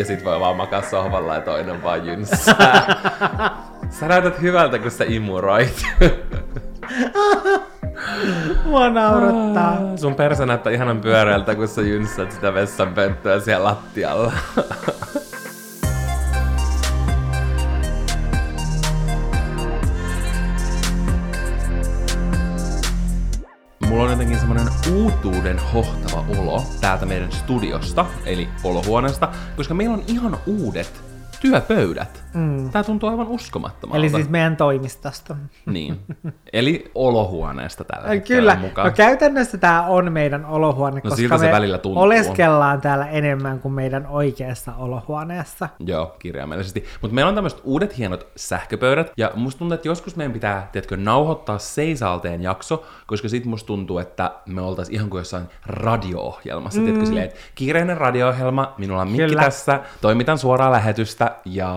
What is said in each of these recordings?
ja sit voi vaan makaa sohvalla ja toinen vaan jynssää. Sä näytät hyvältä, kun sä imuroit. Mua naurattaa. Sun perse näyttää ihanan pyöreältä, kun sä jynssät sitä vessanpönttöä siellä lattialla. uutuuden hohtava olo täältä meidän studiosta, eli olohuoneesta, koska meillä on ihan uudet työpöydät. Mm. Tää tuntuu aivan uskomattomalta. Eli siis meidän toimistosta. Niin. Eli olohuoneesta tällä Kyllä. mukaan. No käytännössä tämä on meidän olohuone, No koska me välillä tuntuu. oleskellaan täällä enemmän kuin meidän oikeassa olohuoneessa. Joo, kirjaimellisesti. Mutta meillä on tämmöiset uudet hienot sähköpöydät, ja musta tuntuu, että joskus meidän pitää, tiedätkö, nauhoittaa seisalteen jakso, koska sit musta tuntuu, että me oltais ihan kuin jossain radio-ohjelmassa, mm. tiedätkö, silleen, että kiireinen radio-ohjelma, minulla on mikki Kyllä. tässä, toimitan suoraa lähetystä, ja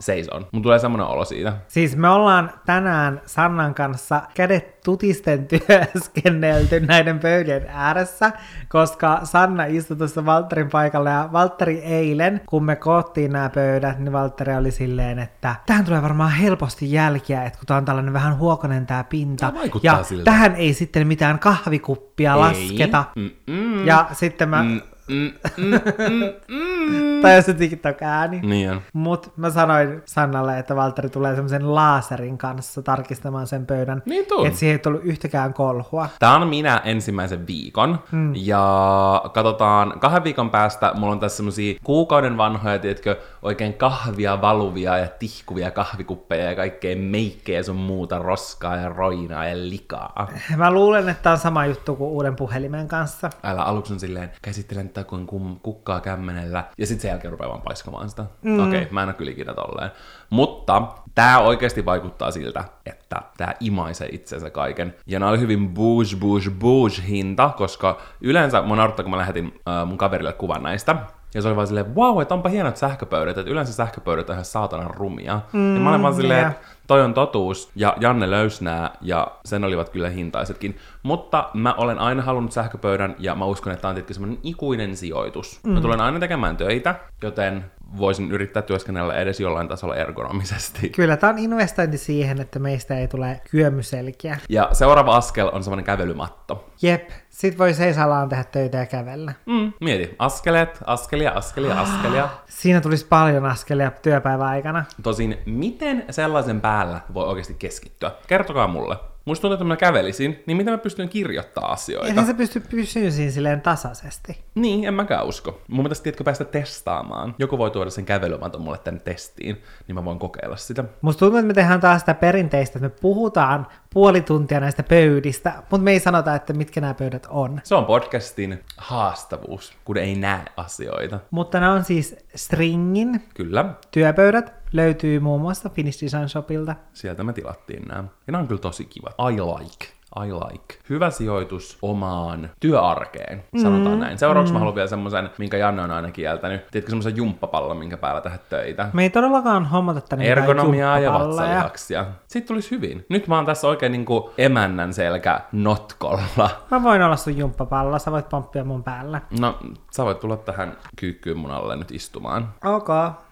seison. Mun tulee semmoinen olo siitä. Siis me ollaan tänään Sannan kanssa kädet tutisten työskennelty näiden pöydien ääressä, koska Sanna istui tuossa Valtterin paikalla ja Valtteri eilen, kun me koottiin nämä pöydät, niin Valtteri oli silleen, että tähän tulee varmaan helposti jälkiä, että kun tää on tällainen vähän huokonen tää pinta. Vaikuttaa ja siltä. tähän ei sitten mitään kahvikuppia lasketa. Mm-mm. Ja sitten mä, Mm, mm, mm, mm, mm. tai se TikTok-ääni. Niin on. Mutta mä sanoin Sannalle, että Valtteri tulee semmoisen laaserin kanssa tarkistamaan sen pöydän. Niin tuu. Että siihen ei tullut yhtäkään kolhua. Tää on minä ensimmäisen viikon, mm. ja katsotaan kahden viikon päästä, mulla on tässä semmosia kuukauden vanhoja, tiedätkö, oikein kahvia valuvia ja tihkuvia kahvikuppeja ja kaikkea meikkejä sun muuta roskaa ja roinaa ja likaa. Mä luulen, että tää on sama juttu kuin uuden puhelimen kanssa. Älä aluksi on silleen, käsittelen tätä kuin kum, kukkaa kämmenellä, ja sitten sen jälkeen rupeaa vaan paiskamaan sitä. Mm. Okei, okay, mä en ole kyllä ikinä tolleen. Mutta tämä oikeasti vaikuttaa siltä, että tämä imaisee itsensä kaiken. Ja nämä oli hyvin bouge, bouge, bouge hinta, koska yleensä mun kun mä lähetin äh, mun kaverille kuvan näistä, ja se oli vaan silleen, wow, että onpa hienot sähköpöydät, että yleensä sähköpöydät on ihan saatanan rumia. Mm, ja mä olin vaan silleen, yeah. että toi on totuus, ja Janne löysi nää, ja sen olivat kyllä hintaisetkin. Mutta mä olen aina halunnut sähköpöydän, ja mä uskon, että tämä on tietenkin semmoinen ikuinen sijoitus. Mm. Mä tulen aina tekemään töitä, joten voisin yrittää työskennellä edes jollain tasolla ergonomisesti. Kyllä, tää on investointi siihen, että meistä ei tule kyömyselkiä. Ja seuraava askel on semmoinen kävelymatto. Jep, sit voi seisallaan tehdä töitä ja kävellä. Mm, mieti, askeleet, askelia, askelia, askelia. Siinä tulisi paljon askelia työpäivän aikana. Tosin, miten sellaisen päällä voi oikeasti keskittyä? Kertokaa mulle. Musta tuntuu, että mä kävelisin, niin miten mä pystyn kirjoittamaan asioita? Eihän se pysty pysyä siinä silleen tasaisesti. Niin, en mäkään usko. Mun pitäisi tiedätkö päästä testaamaan. Joku voi tuoda sen kävelymaton mulle tänne testiin, niin mä voin kokeilla sitä. Musta tuntuu, että me tehdään taas sitä perinteistä, että me puhutaan puoli tuntia näistä pöydistä, mutta me ei sanota, että mitkä nämä pöydät on. Se on podcastin haastavuus, kun ei näe asioita. Mutta nämä on siis Stringin Kyllä, työpöydät, löytyy muun muassa Finnish Design Shopilta. sieltä me tilattiin nämä. Ja nämä on kyllä tosi kivat. I like. I like. Hyvä sijoitus omaan työarkeen, sanotaan näin. Seuraavaksi mä haluan vielä semmoisen, minkä Janne on aina kieltänyt. Tiedätkö semmoisen jumppapallon, minkä päällä tehdä töitä? Me ei todellakaan hommata tänne Ergonomiaa ja vatsalihaksia. Sitten tulisi hyvin. Nyt mä oon tässä oikein niinku emännän selkä notkolla. Mä voin olla sun jumppapallo, sä voit pomppia mun päällä. No, sä voit tulla tähän kyykkyyn mun alle nyt istumaan. Ok,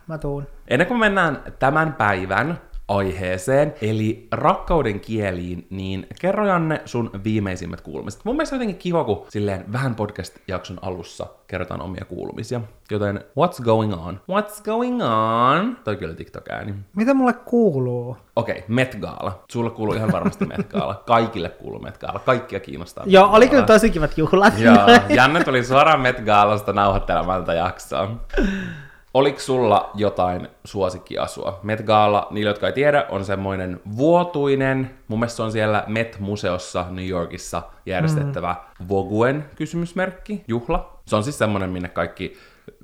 mä tuun. Ennen kuin me mennään tämän päivän aiheeseen, eli rakkauden kieliin, niin kerro Janne sun viimeisimmät kuulumiset. Mun mielestä on jotenkin kiva, kun silleen vähän podcast-jakson alussa kerrotaan omia kuulumisia. Joten what's going on? What's going on? Toi kyllä TikTok-ääni. Mitä mulle kuuluu? Okei, okay, Met Gala. Sulle kuuluu ihan varmasti Met Gala. Kaikille kuuluu Met Gala. Kaikkia kiinnostaa. Joo, oli kyllä tosi kivat juhlat. Joo, Janne tuli suoraan Met Galasta nauhoittelemaan tätä jaksoa. Oliko sulla jotain suosikkiasua? Met Gala, niille jotka ei tiedä, on semmoinen vuotuinen, mun mielestä se on siellä Met-museossa New Yorkissa järjestettävä mm. Voguen kysymysmerkki, juhla. Se on siis semmoinen, minne kaikki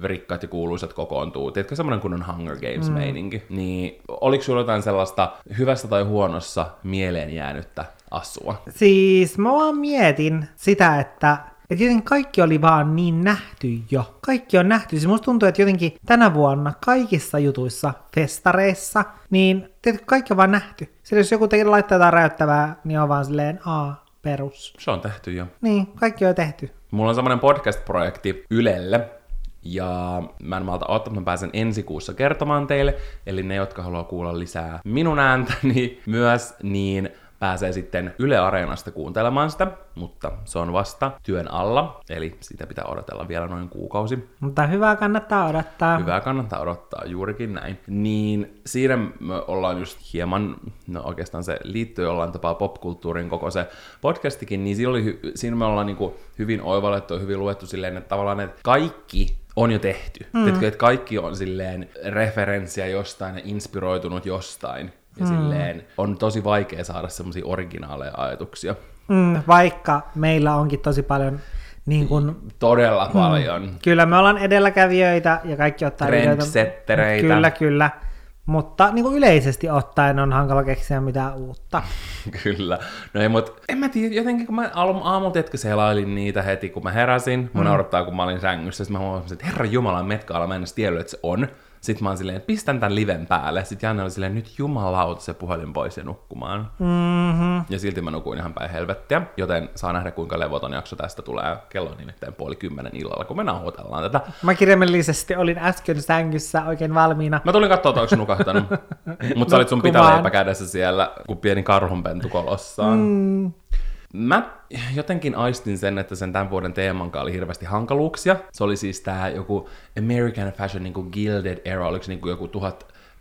rikkaat ja kuuluisat kokoontuu. Tiedätkö semmoinen kunnon Hunger Games-meininki? Niin oliko sulla jotain sellaista hyvästä tai huonossa mieleen jäänyttä asua? Siis mä vaan mietin sitä, että että jotenkin kaikki oli vaan niin nähty jo. Kaikki on nähty. Siis musta tuntuu, että jotenkin tänä vuonna kaikissa jutuissa, festareissa, niin tiedätkö, kaikki on vaan nähty. Sillä jos joku tekee laittaa jotain räyttävää, niin on vaan silleen, aa, perus. Se on tehty jo. Niin, kaikki on tehty. Mulla on semmoinen podcast-projekti Ylelle, Ja mä en malta odottaa, että mä pääsen ensi kuussa kertomaan teille. Eli ne, jotka haluaa kuulla lisää minun ääntäni myös, niin pääsee sitten Yle Areenasta kuuntelemaan sitä, mutta se on vasta työn alla, eli sitä pitää odotella vielä noin kuukausi. Mutta hyvää kannattaa odottaa. Hyvää kannattaa odottaa, juurikin näin. Niin siinä me ollaan just hieman, no oikeastaan se liittyy jollain tapaa popkulttuurin koko se podcastikin, niin siinä, oli, siinä me ollaan niinku hyvin oivallettu ja hyvin luettu silleen, että tavallaan että kaikki on jo tehty. Mm. Tiedätkö, että kaikki on silleen referenssiä jostain ja inspiroitunut jostain. Ja mm. silleen on tosi vaikea saada semmoisia originaaleja ajatuksia. Mm, vaikka meillä onkin tosi paljon niin kun, Todella paljon. Mm, kyllä me ollaan edelläkävijöitä ja kaikki ottaa Trendsettereitä. Kyllä, kyllä. Mutta niin kuin yleisesti ottaen on hankala keksiä mitään uutta. Kyllä. No ei, mutta en mä tiedä, jotenkin kun mä aamulla tiedätkö selailin niitä heti, kun mä heräsin. Mun mm. naurattaa, kun mä olin sängyssä. Sitten mä huomasin, että herra Jumala, metkaalla, mä en edes tiedä, että se on. Sitten mä oon silleen, pistän tämän liven päälle. Sitten Janne oli silleen, nyt jumalauta se puhelin pois ja nukkumaan. Mm-hmm. Ja silti mä nukuin ihan päin helvettiä. Joten saa nähdä, kuinka levoton jakso tästä tulee. Kello on nimittäin puoli kymmenen illalla, kun me nauhoitellaan tätä. Mä kirjaimellisesti olin äsken sängyssä oikein valmiina. Mä tulin katsoa, onko nukahtanut. Mutta sä olit sun pitaleipä kädessä siellä, kun pieni karhunpentu kolossaan. Mm. Mä jotenkin aistin sen, että sen tämän vuoden teeman oli hirveästi hankaluuksia. Se oli siis tää joku American Fashion niin kuin Gilded Era, oliko se niin kuin joku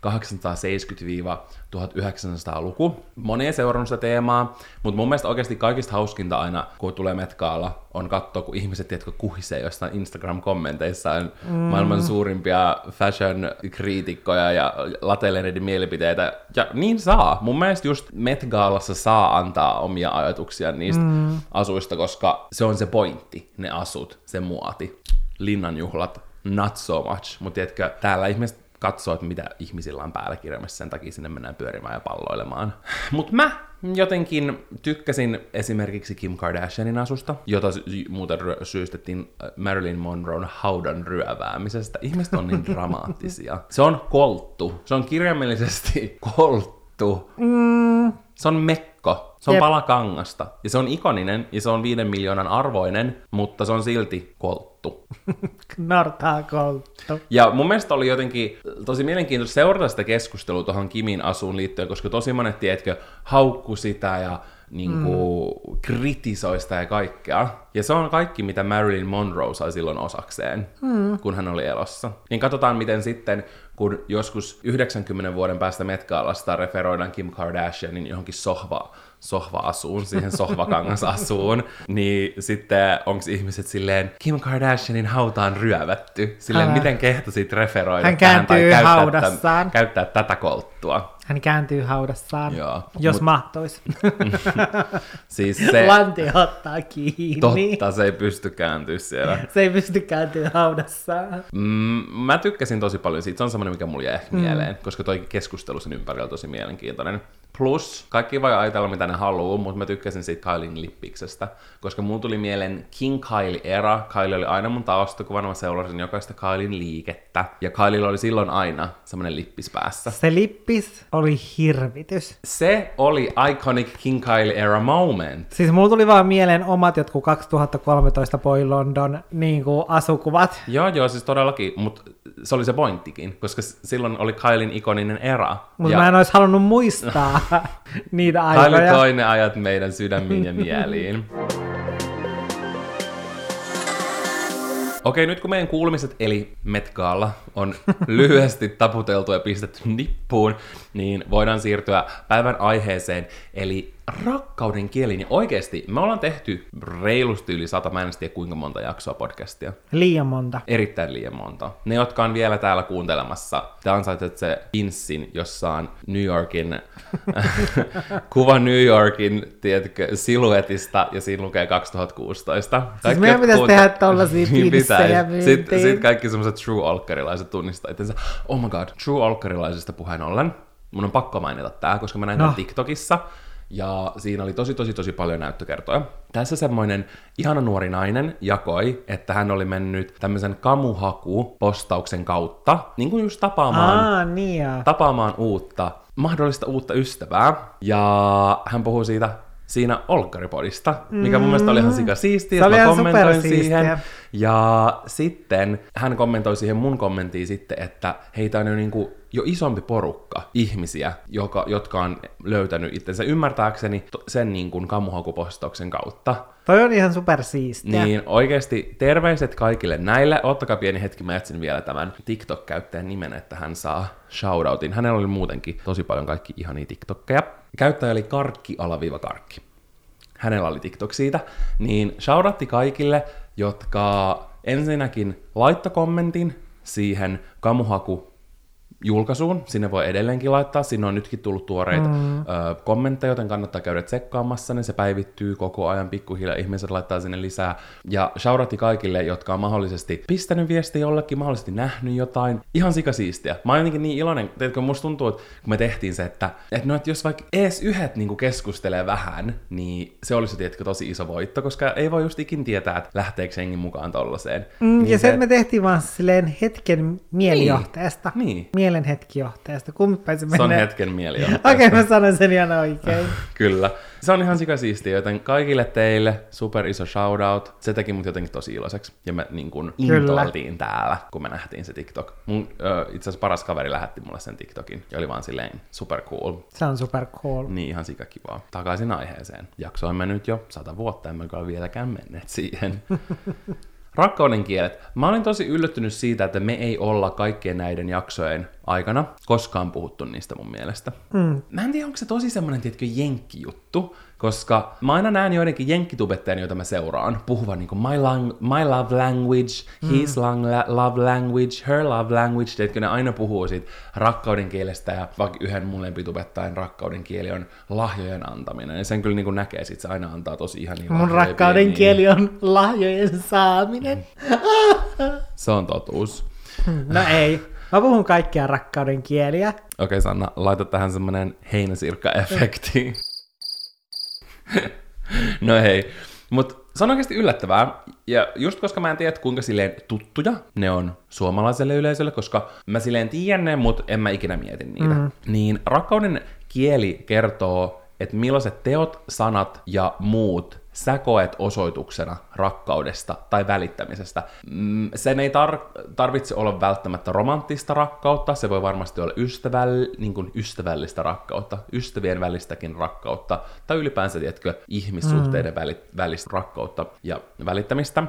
1870-1900-luku. Moni ei seurannut sitä teemaa, mutta mun mielestä oikeasti kaikista hauskinta aina, kun tulee Metkaalla, on katsoa, kun ihmiset, tiedätkö, kuhisee jostain Instagram-kommenteissa on mm. maailman suurimpia fashion-kriitikkoja ja lateileneiden mielipiteitä. Ja niin saa. Mun mielestä just Met Galassa saa antaa omia ajatuksia niistä mm. asuista, koska se on se pointti, ne asut, se muoti. Linnanjuhlat, not so much. Mutta tiedätkö, täällä ihmiset katsoo, että mitä ihmisillä on päällä kirjamassa, sen takia sinne mennään pyörimään ja palloilemaan. Mutta mä jotenkin tykkäsin esimerkiksi Kim Kardashianin asusta, jota muuten syystettiin äh, Marilyn Monroen haudan ryöväämisestä. Ihmiset on niin dramaattisia. Se on kolttu. Se on kirjaimellisesti kolttu. Mm. Se on mekko. Se on Jep. pala kangasta. Ja se on ikoninen ja se on viiden miljoonan arvoinen, mutta se on silti kolttu. Kolttu. Ja mun mielestä oli jotenkin tosi mielenkiintoista seurata sitä keskustelua tuohon Kimin asuun liittyen, koska tosi monet, tiedätkö, haukku sitä ja niin kuin, mm. kritisoi sitä ja kaikkea. Ja se on kaikki, mitä Marilyn Monroe sai silloin osakseen, mm. kun hän oli elossa. Niin katsotaan, miten sitten, kun joskus 90 vuoden päästä Met-Galasta referoidaan Kim Kardashianin johonkin sohvaan, sohva-asuun, siihen sohvakangasasuun, niin sitten onko ihmiset silleen, Kim Kardashianin hautaan ryövätty, silleen, Älä. miten kehtasit referoida Hän tähän, tai haudassaan. Tämän, käyttää tätä kolttua. Hän kääntyy haudassaan, Joo, jos mut- mahtois. Siis se, Lanti ottaa kiinni. totta, se ei pysty kääntyä siellä. Se ei pysty kääntyä haudassaan. Mm, mä tykkäsin tosi paljon siitä, se on semmoinen, mikä mulle jäi ehkä mm. mieleen, koska toi keskustelu sen ympärillä on tosi mielenkiintoinen. Plus, kaikki voi ajatella mitä ne haluaa, mutta mä tykkäsin siitä Kylin lippiksestä, koska mulla tuli mieleen King Kylie-era. Kylie oli aina mun taustakuvana, mä seurasin jokaista Kylin liikettä, ja Kylilla oli silloin aina semmoinen lippis päässä. Se lippis oli hirvitys. Se oli iconic King Kylie-era moment. Siis mulla tuli vaan mieleen omat jotkut 2013 Boy London niin kuin asukuvat. Joo, joo, siis todellakin, mutta se oli se pointtikin, koska silloin oli Kylin ikoninen era. Mutta mä en olisi halunnut muistaa niitä aikoja. toi ne ajat meidän sydämiin ja mieliin. Okei, nyt kun meidän kuulumiset eli Met Gala on lyhyesti taputeltu ja pistetty nippuun, niin voidaan siirtyä päivän aiheeseen, eli rakkauden kieliin. Ja oikeasti, me ollaan tehty reilusti yli sata, mä en tiedä kuinka monta jaksoa podcastia. Liian monta. Erittäin liian monta. Ne, jotka on vielä täällä kuuntelemassa, te ansaitsette pinssin, jossa on New Yorkin, kuva New Yorkin, tiedätkö, siluetista, ja siinä lukee 2016. Siis meidän jotka pitäisi kuunte- tehdä tollasia Niin pinssejä pitäisi. Sitten sit kaikki semmoiset true olkkarilaiset tunnistaa itsensä. Oh my god, true olkkarilaisista puheen ollen. Mun on pakko mainita tää, koska mä näin no. TikTokissa. Ja siinä oli tosi, tosi, tosi paljon näyttökertoja. Tässä semmoinen ihana nuori nainen jakoi, että hän oli mennyt tämmöisen kamuhaku-postauksen kautta, niin kuin just tapaamaan, Aa, niin tapaamaan uutta, mahdollista uutta ystävää. Ja hän puhuu siitä siinä Olkkaripodista, mikä mun mielestä oli ihan sika siistiä, oli mä kommentoin siihen. Ja sitten hän kommentoi siihen mun kommenttiin sitten, että heitä on jo, niin kuin, jo isompi porukka ihmisiä, joka, jotka on löytänyt itsensä ymmärtääkseni sen niin kuin kammuhakupostauksen kautta. Toi on ihan supersiistiä. Niin oikeasti terveiset kaikille näille. Ottakaa pieni hetki, mä etsin vielä tämän TikTok-käyttäjän nimen, että hän saa shoutoutin. Hänellä oli muutenkin tosi paljon kaikki ihania TikTokkeja. Käyttäjä oli karkki-karkki. Hänellä oli TikTok siitä. Niin shoutoutti kaikille, jotka ensinnäkin laittoi kommentin siihen kamuhaku julkaisuun. Sinne voi edelleenkin laittaa. Sinne on nytkin tullut tuoreita mm. ö, kommentteja, joten kannattaa käydä tsekkaamassa ne. Se päivittyy koko ajan pikkuhiljaa. Ihmiset laittaa sinne lisää. Ja shoutoutti kaikille, jotka on mahdollisesti pistänyt viestiä jollekin, mahdollisesti nähnyt jotain. Ihan sikasiistiä. Mä oon jotenkin niin iloinen. Teetkö, musta tuntuu, että kun me tehtiin se, että, että, no, että jos vaikka ees yhdet niin keskustelee vähän, niin se olisi tiedätkö, tosi iso voitto, koska ei voi just ikin tietää, että lähteekö jengi mukaan tollaiseen. Mm, niin ja se, että me tehtiin vaan silleen hetken mielijohteesta. Niin. Mielenhetkijohteesta. Kumpi se Se on menee? hetken mieli. Okei, okay, mä sanon sen ihan oikein. Kyllä. Se on ihan sikasiistiä, joten kaikille teille super iso shoutout. Se teki mut jotenkin tosi iloiseksi. Ja me niin kun Kyllä. intoiltiin täällä, kun me nähtiin se TikTok. Mun ö, itse asiassa paras kaveri lähetti mulle sen TikTokin. Ja oli vaan silleen super cool. Se on super cool. Niin ihan sikakivaa. Takaisin aiheeseen. Jakso on mennyt jo sata vuotta, emmekä ole vieläkään menneet siihen. Rakkauden kielet. Mä olin tosi yllättynyt siitä, että me ei olla kaikkien näiden jaksojen aikana koskaan puhuttu niistä mun mielestä. Mm. Mä en tiedä, onko se tosi semmoinen, tiedätkö, jenkkijuttu, koska mä aina näen joidenkin jenkkitubettajien, joita mä seuraan, puhuvan niin my, lang- my love language, his lang- la- love language, her love language, tiedätkö, ne aina puhuu siitä rakkauden kielestä, ja vaikka yhden mun lempitubettajan rakkauden kieli on lahjojen antaminen, ja sen kyllä niin kuin näkee, sit se aina antaa tosi ihania Mun lahjoja rakkauden pieniin. kieli on lahjojen saaminen. Se on totuus. No ei. Mä puhun kaikkia rakkauden kieliä. Okei Sanna, laita tähän semmonen heinäsirkka-efekti. no hei, mut se on oikeasti yllättävää. Ja just koska mä en tiedä, kuinka silleen tuttuja ne on suomalaiselle yleisölle, koska mä silleen tiedän ne, mut en mä ikinä mieti niitä. Mm. Niin rakkauden kieli kertoo, että millaiset teot, sanat ja muut sä koet osoituksena rakkaudesta tai välittämisestä. Mm, Sen ei tar- tarvitse olla välttämättä romanttista rakkautta, se voi varmasti olla ystäväll- niin kuin ystävällistä rakkautta, ystävien välistäkin rakkautta, tai ylipäänsä, tiedätkö, ihmissuhteiden mm. välistä rakkautta ja välittämistä.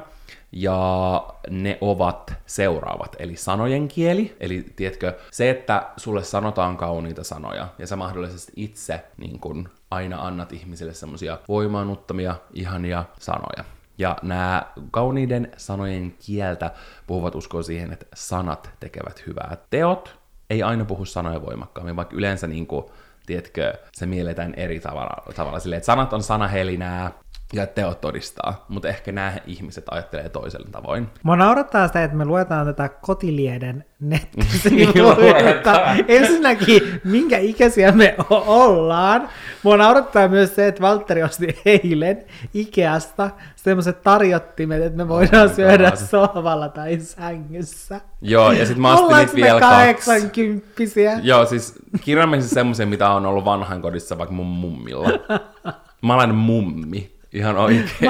Ja ne ovat seuraavat, eli sanojen kieli, eli tiedätkö, se, että sulle sanotaan kauniita sanoja, ja sä mahdollisesti itse niin kun, aina annat ihmisille semmoisia voimaannuttamia, ihania sanoja. Ja nämä kauniiden sanojen kieltä puhuvat uskoa siihen, että sanat tekevät hyvää. Teot ei aina puhu sanoja voimakkaammin, vaikka yleensä niin kuin, tiedätkö, se mielletään eri tavalla, tavalla silleen, että sanat on sanahelinää, ja teot todistaa, mutta ehkä nämä ihmiset ajattelee toisella tavoin. Mua naurattaa sitä, että me luetaan tätä kotilieden nettisivuilta. Ensinnäkin, minkä ikäisiä me o- ollaan. Mua naurattaa myös se, että Valtteri osti eilen Ikeasta semmoiset tarjottimet, että me voidaan my syödä God. sohvalla tai sängyssä. Joo, ja sitten mä ostin niitä vielä kaksi. kahdeksankymppisiä? Joo, siis kirjaimellisesti semmoisia, mitä on ollut vanhainkodissa vaikka mun mummilla. Mä olen mummi. Ihan oikeesti.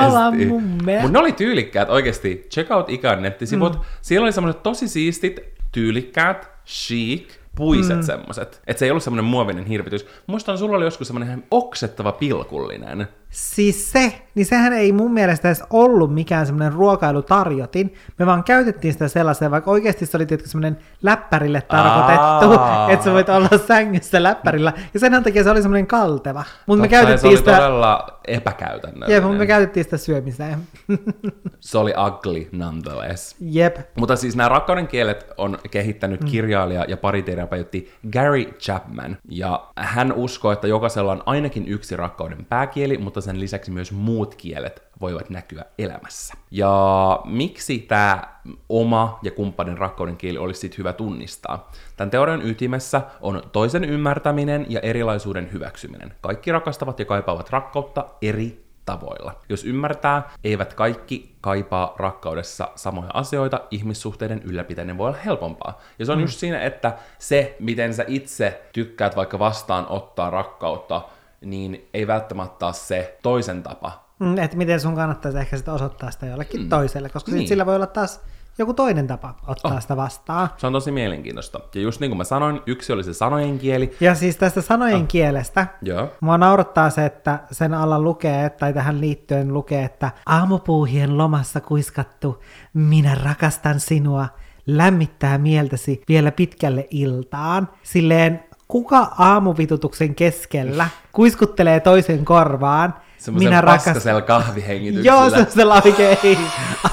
Mutta ne oli tyylikkäät oikeesti. Check out Ikan nettisivut. Mm. Siellä oli semmoiset tosi siistit, tyylikkäät, chic, puiset mm. semmoset. Että se ei ollut semmoinen muovinen hirvitys. Muistan, sulla oli joskus semmoinen oksettava pilkullinen. Siis se, niin sehän ei mun mielestä edes ollut mikään semmoinen ruokailutarjotin. Me vaan käytettiin sitä sellaiseen, vaikka oikeasti se oli tietysti semmoinen läppärille tarkoitettu, Aa. että sä voit olla sängyssä läppärillä. Ja sen takia se oli semmoinen kalteva. Mutta me ja se käytettiin oli sitä... todella epäkäytännöllinen. Jep, mutta me käytettiin sitä syömiseen. Se oli ugly nonetheless. Jep. Mutta siis nämä rakkauden kielet on kehittänyt kirjailija ja pariterapeutti Gary Chapman. Ja hän uskoo, että jokaisella on ainakin yksi rakkauden pääkieli, mutta sen lisäksi myös muut kielet voivat näkyä elämässä. Ja miksi tämä oma ja kumppanin rakkauden kieli olisi sit hyvä tunnistaa? Tämän teorian ytimessä on toisen ymmärtäminen ja erilaisuuden hyväksyminen. Kaikki rakastavat ja kaipaavat rakkautta eri tavoilla. Jos ymmärtää, eivät kaikki kaipaa rakkaudessa samoja asioita, ihmissuhteiden ylläpitäminen voi olla helpompaa. Ja se on mm. just siinä, että se, miten sä itse tykkäät vaikka vastaanottaa rakkautta, niin ei välttämättä ole se toisen tapa. Mm, että miten sun kannattaisi ehkä sitä osoittaa sitä jollekin mm. toiselle, koska Niin. sillä voi olla taas joku toinen tapa ottaa oh. sitä vastaan. Se on tosi mielenkiintoista. Ja just niin kuin mä sanoin, yksi oli se sanojen kieli. Ja siis tästä sanojen oh. kielestä, Joo. mua naurattaa se, että sen alla lukee, tai tähän liittyen lukee, että aamupuuhien lomassa kuiskattu, minä rakastan sinua, lämmittää mieltäsi vielä pitkälle iltaan. Silleen, kuka aamuvitutuksen keskellä kuiskuttelee toisen korvaan, Semmoisella paskasella kahvihengityksellä. Joo, semmoisella oikein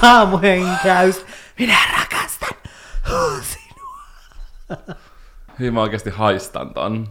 aamuhenkäys. Minä rakastan sinua. Hyvin mä oikeasti haistan ton.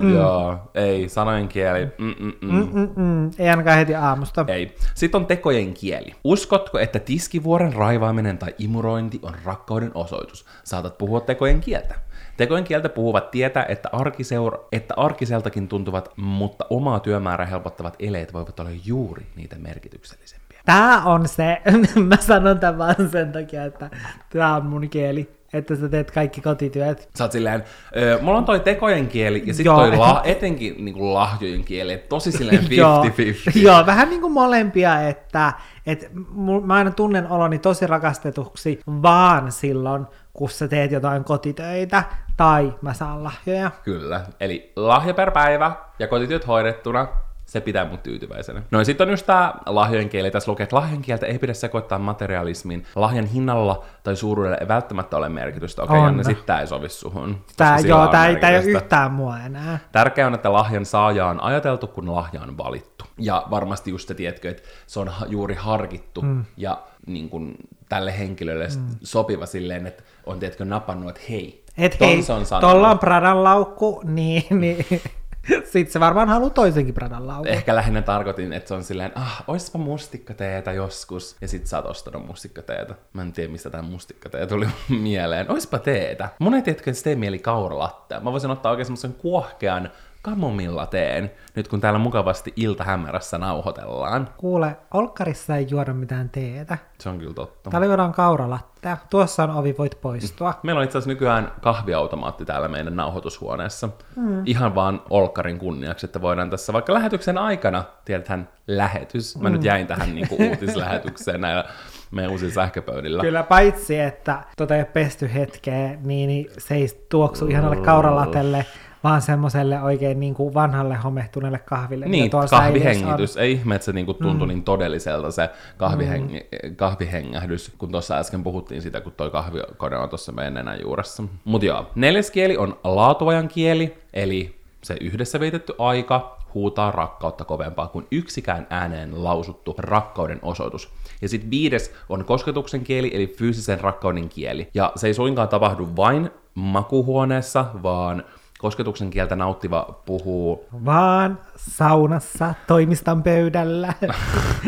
mm. Joo, ei, sanojen kieli. Mm-mm-mm. Mm-mm, ei ainakaan heti aamusta. Ei. Sitten on tekojen kieli. Uskotko, että tiskivuoren raivaaminen tai imurointi on rakkauden osoitus? Saatat puhua tekojen kieltä. Tekojen kieltä puhuvat tietää, että, arkiseura, että arkiseltakin tuntuvat, mutta omaa työmäärää helpottavat eleet voivat olla juuri niitä merkityksellisempiä. Tää on se, mä sanon tämän vaan sen takia, että tää on mun kieli, että sä teet kaikki kotityöt. Sä oot silleen, öö, mulla on toi tekojen kieli ja sitten toi la, etenkin niin kuin lahjojen kieli, et tosi silleen 50-50. Joo, joo, vähän niin kuin molempia, että, että mul- mä aina tunnen oloni tosi rakastetuksi vaan silloin, kun sä teet jotain kotitöitä tai mä saan lahjoja. Kyllä, eli lahja per päivä ja kotityöt hoidettuna, se pitää mut tyytyväisenä. No ja sitten on just tää lahjojen kieli. Tässä lukee, että lahjan kieltä ei pidä sekoittaa materialismiin. Lahjan hinnalla tai suuruudella ei välttämättä ole merkitystä. Okei, On. Janne, sit tää ei sovi suhun. Tää, joo, tää, ei- tää ei ole yhtään mua enää. Tärkeää on, että lahjan saaja on ajateltu, kun lahja on valittu. Ja varmasti just se, tiedätkö, että se on juuri harkittu mm. ja niin kuin, tälle henkilölle mm. sopiva silleen, että on, tiedätkö, napannut, että hei, Et hei, tuolla on Pradan laukku, niin, niin sit se varmaan haluaa toisenkin Pradan laukun. Ehkä lähinnä tarkoitin, että se on silleen, ah, oispa mustikkateetä joskus, ja sit sä oot ostanut mustikkateetä. Mä en tiedä, mistä tää mustikkatee tuli mieleen. Oispa teetä. Mun ei tiedätkö, että se tee mieli kauralattea. Mä voisin ottaa oikein semmosen kuohkean kamomilla teen, nyt kun täällä mukavasti iltahämärässä nauhoitellaan. Kuule, Olkkarissa ei juoda mitään teetä. Se on kyllä totta. Täällä juodaan kauralattea. Tuossa on ovi, voit poistua. Meillä on itse asiassa nykyään kahviautomaatti täällä meidän nauhoitushuoneessa. Mm. Ihan vaan Olkkarin kunniaksi, että voidaan tässä vaikka lähetyksen aikana, tiedäthän, lähetys. Mä mm. nyt jäin tähän niinku uutislähetykseen näillä meidän uusilla sähköpöydillä. Kyllä, paitsi että tota ei pesty hetkeä, niin, niin se ei tuoksu ihanalle kauralatelle, vaan semmoiselle oikein niin kuin vanhalle homehtuneelle kahville. Niin, kahvihengitys. Ei ihme, että se niinku tuntui mm. niin todelliselta se kahviheng- mm. kahvihengähdys, kun tuossa äsken puhuttiin sitä, kun toi kahvikone on tuossa meidän nenän juuressa. Mut joo, neljäs kieli on laatuajan kieli, eli se yhdessä vietetty aika huutaa rakkautta kovempaa kuin yksikään ääneen lausuttu rakkauden osoitus. Ja sitten viides on kosketuksen kieli, eli fyysisen rakkauden kieli. Ja se ei suinkaan tapahdu vain makuhuoneessa, vaan kosketuksen kieltä nauttiva puhuu Vaan saunassa, toimiston pöydällä,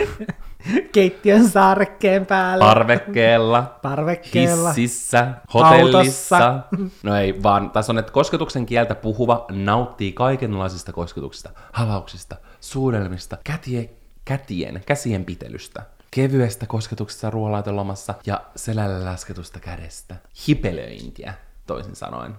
keittiön saarekkeen päällä, parvekkeella, parvekkeella. hississä, hotellissa. Autossa. No ei, vaan tässä on, että kosketuksen kieltä puhuva nauttii kaikenlaisista kosketuksista, havauksista, suudelmista, kätien, kätien, käsien pitelystä, kevyestä kosketuksesta ruoalaitelomassa ja selällä lasketusta kädestä. Hipelöintiä, toisin sanoen.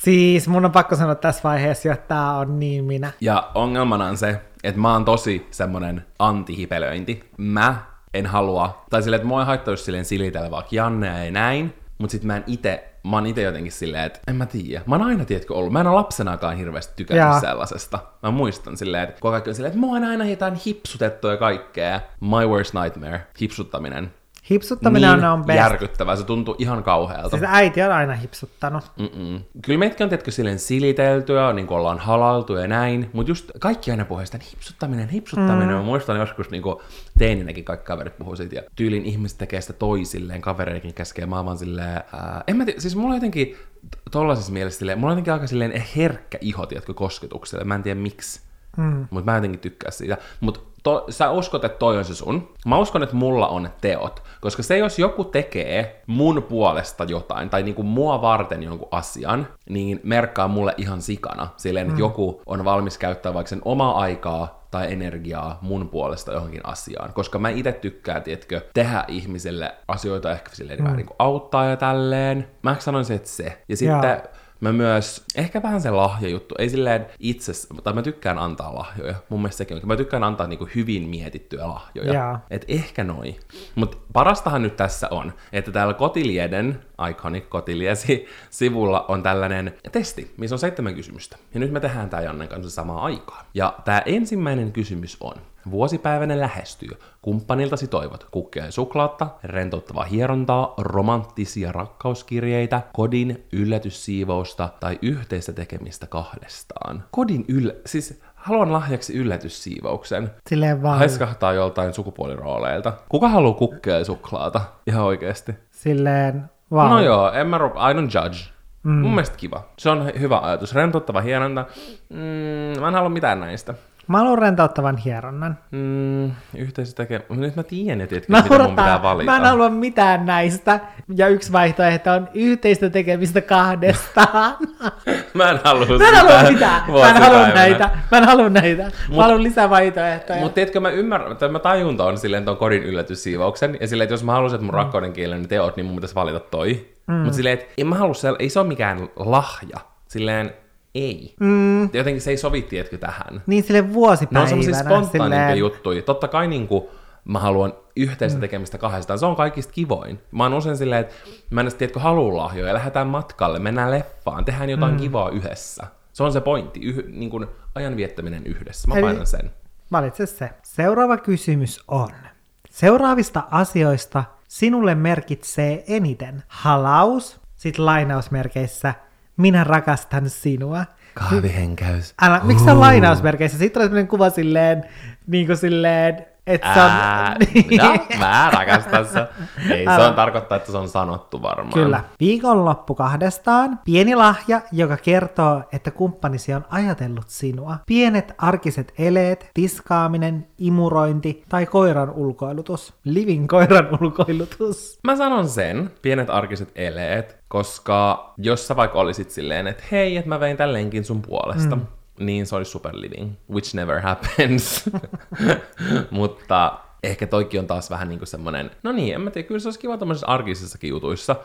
Siis mun on pakko sanoa tässä vaiheessa että tää on niin minä. Ja ongelmana on se, että mä oon tosi semmonen antihipelöinti. Mä en halua, tai silleen, että mua ei haittaa just silleen silitellä vaikka Jannea ja näin, mutta sit mä en ite, mä oon ite jotenkin silleen, että en mä tiedä. Mä oon aina, tiedätkö, ollut, mä en ole lapsenakaan hirveästi tykännyt Jaa. sellaisesta. Mä muistan silleen, että kun kaikki on silleen, että mua on aina jotain hipsutettu ja kaikkea. My worst nightmare, hipsuttaminen. Hipsuttaminen niin on best. järkyttävää, se tuntuu ihan kauhealta. Siis äiti on aina hipsuttanut. Mm-mm. Kyllä meitäkin on tietysti silleen siliteltyä, niin kuin ollaan halailtu ja näin, mutta just kaikki aina puhuu sitä, hipsuttaminen, hipsuttaminen. Mm. Mä muistan joskus niin kuin teininäkin kaikki kaverit puhuu siitä, ja tyylin ihmiset tekee sitä toisilleen, kavereidenkin käskee, vaan silleen, ää, en mä tiedä, siis mulla on jotenkin tollaisessa mielessä silleen, mulla on jotenkin aika silleen herkkä iho, tiedätkö, kosketukselle, mä en tiedä miksi. Mm. Mutta mä jotenkin tykkään siitä. Mutta to, sä uskot, että toi on se sun. Mä uskon, että mulla on teot. Koska se, jos joku tekee mun puolesta jotain, tai niinku mua varten jonkun asian, niin merkkaa mulle ihan sikana. Silleen, että joku on valmis käyttää vaikka sen omaa aikaa tai energiaa mun puolesta johonkin asiaan. Koska mä itse tykkään, tiedätkö, tehdä ihmiselle asioita ehkä silleen mm. vähän niin kuin auttaa ja tälleen. Mä sanoisin, että se. Ja sitten Joo. Mä myös, ehkä vähän se lahjajuttu, ei silleen itse, tai mä tykkään antaa lahjoja, mun mielestä sekin on, mä tykkään antaa niinku hyvin mietittyjä lahjoja. Jaa. Et ehkä noi. Mutta parastahan nyt tässä on, että täällä Kotilieden, Iconic Kotiliesi, sivulla on tällainen testi, missä on seitsemän kysymystä. Ja nyt me tehdään tää Jannen kanssa samaa aikaa. Ja tää ensimmäinen kysymys on, Vuosipäivänä lähestyy. Kumppaniltasi toivot kukkia ja suklaata, rentouttavaa hierontaa, romanttisia rakkauskirjeitä, kodin yllätyssiivousta tai yhteistä tekemistä kahdestaan. Kodin yllä... Siis haluan lahjaksi yllätyssiivouksen. Silleen vaan, Haiskahtaa joltain sukupuolirooleilta. Kuka haluaa kukkia ja suklaata? Ihan oikeesti. silleen vaan. No joo, en mä rup- I don't judge. Mm. Mun mielestä kiva. Se on hy- hyvä ajatus. Rentouttava hieronta. Mm, mä en halua mitään näistä. Mä haluan rentouttavan hieronnan. Mm, yhteisö tekee... Nyt mä tiedän, että mitä mun pitää valita. Mä en halua mitään näistä. Ja yksi vaihtoehto on yhteistä tekemistä kahdestaan. Mä en halua Mä en halua sitä mitään. Mä en halua näitä. Mä en halua näitä. Mä haluan lisää vaihtoehtoja. Mutta tiedätkö, mä ymmärrän, että mä tajunta on silleen ton kodin yllätyssiivouksen, ja silleen, että jos mä haluaisin, että mun rakkauden kieleni teot, niin mun pitäisi valita toi. Mm. Mutta silleen, että en mä halua, ei se ole mikään lahja. Silleen, ei. Mm. Jotenkin se ei sovi, tiedätkö, tähän. Niin sille Ne on vuosipäivänä. semmosia spontaanimpia silleen- juttuja. Totta kai niinku, mä haluan yhteistä tekemistä kahdestaan. Se on kaikista kivoin. Mä oon usein silleen, että mä en edes tiedä, haluu lahjoja. Lähdetään matkalle, mennään leffaan, tehdään jotain mm. kivaa yhdessä. Se on se pointti, yh, niin kuin ajan viettäminen yhdessä. Mä Eli- painan sen. Valitse se. Seuraava kysymys on. Seuraavista asioista sinulle merkitsee eniten halaus, sit lainausmerkeissä, minä rakastan sinua. Kahvihenkäys. Älä, miksi se on lainausmerkeissä? Siitä tulee sellainen kuva silleen, niin kuin silleen, että se on... Ää, no, mä rakastan se. Ei, se on tarkoittaa, että se on sanottu varmaan. Kyllä. Viikonloppu kahdestaan. Pieni lahja, joka kertoo, että kumppanisi on ajatellut sinua. Pienet arkiset eleet, tiskaaminen, imurointi tai koiran ulkoilutus. Living koiran ulkoilutus. Mä sanon sen, pienet arkiset eleet, koska jos sä vaikka olisit silleen, että hei, että mä vein tän lenkin sun puolesta, mm. Niin se olisi super living, which never happens. Mutta ehkä toikin on taas vähän niinku semmonen, no niin, en mä tiedä, kyllä se olisi kiva tämmöisissä arkisissakin jutuissa,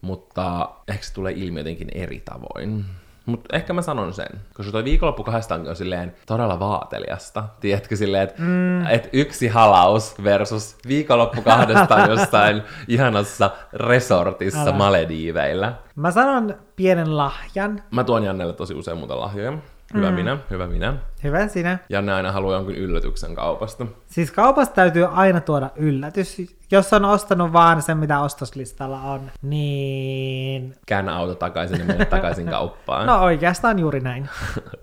mutta ehkä se tulee ilmi jotenkin eri tavoin. Mutta ehkä mä sanon sen, koska toi viikonloppu kahdestaan on silleen todella vaateliasta. Tiedätkö silleen, että mm. et yksi halaus versus viikonloppu kahdestaan jossain ihanassa resortissa Älä. Malediiveillä. Mä sanon pienen lahjan. Mä tuon Jannelle tosi usein muuten lahjoja. Hyvä mm. minä, hyvä minä. Hyvä sinä. Janne aina haluaa jonkun yllätyksen kaupasta. Siis kaupasta täytyy aina tuoda yllätys. Jos on ostanut vaan sen, mitä ostoslistalla on, niin... Käännä auto takaisin ja mene takaisin kauppaan. No oikeastaan juuri näin.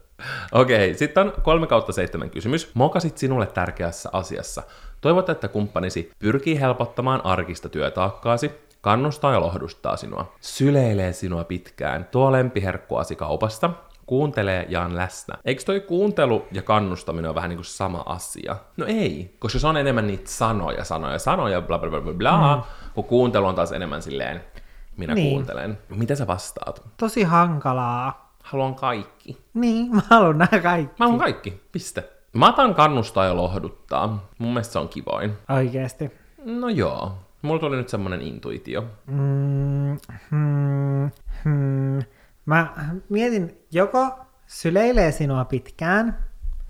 Okei, sitten on 3 kautta 7 kysymys. Mokasit sinulle tärkeässä asiassa. Toivot, että kumppanisi pyrkii helpottamaan arkista työtaakkaasi, kannustaa ja lohdustaa sinua, syleilee sinua pitkään, tuo lempiherkkuasi kaupasta, kuuntelee ja on läsnä. Eikö toi kuuntelu ja kannustaminen ole vähän niin kuin sama asia? No ei, koska se on enemmän niitä sanoja, sanoja, sanoja, bla bla bla bla, bla mm. kun kuuntelu on taas enemmän silleen, minä Niin. kuuntelen. Mitä sä vastaat? Tosi hankalaa. Haluan kaikki. Niin, mä haluan nämä kaikki. Mä haluan kaikki, piste. Mä otan kannustaa ja lohduttaa. Mun mielestä se on kivoin. Oikeesti. No joo. Mulla tuli nyt semmonen intuitio. Mm, hmm, hmm. Mä mietin, joko syleilee sinua pitkään,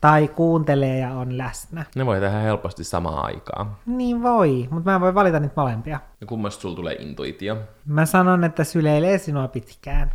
tai kuuntelee ja on läsnä. Ne voi tehdä helposti samaan aikaan. Niin voi, mutta mä en voi valita niitä molempia. Ja kummasta sulla tulee intuitio? Mä sanon, että syleilee sinua pitkään.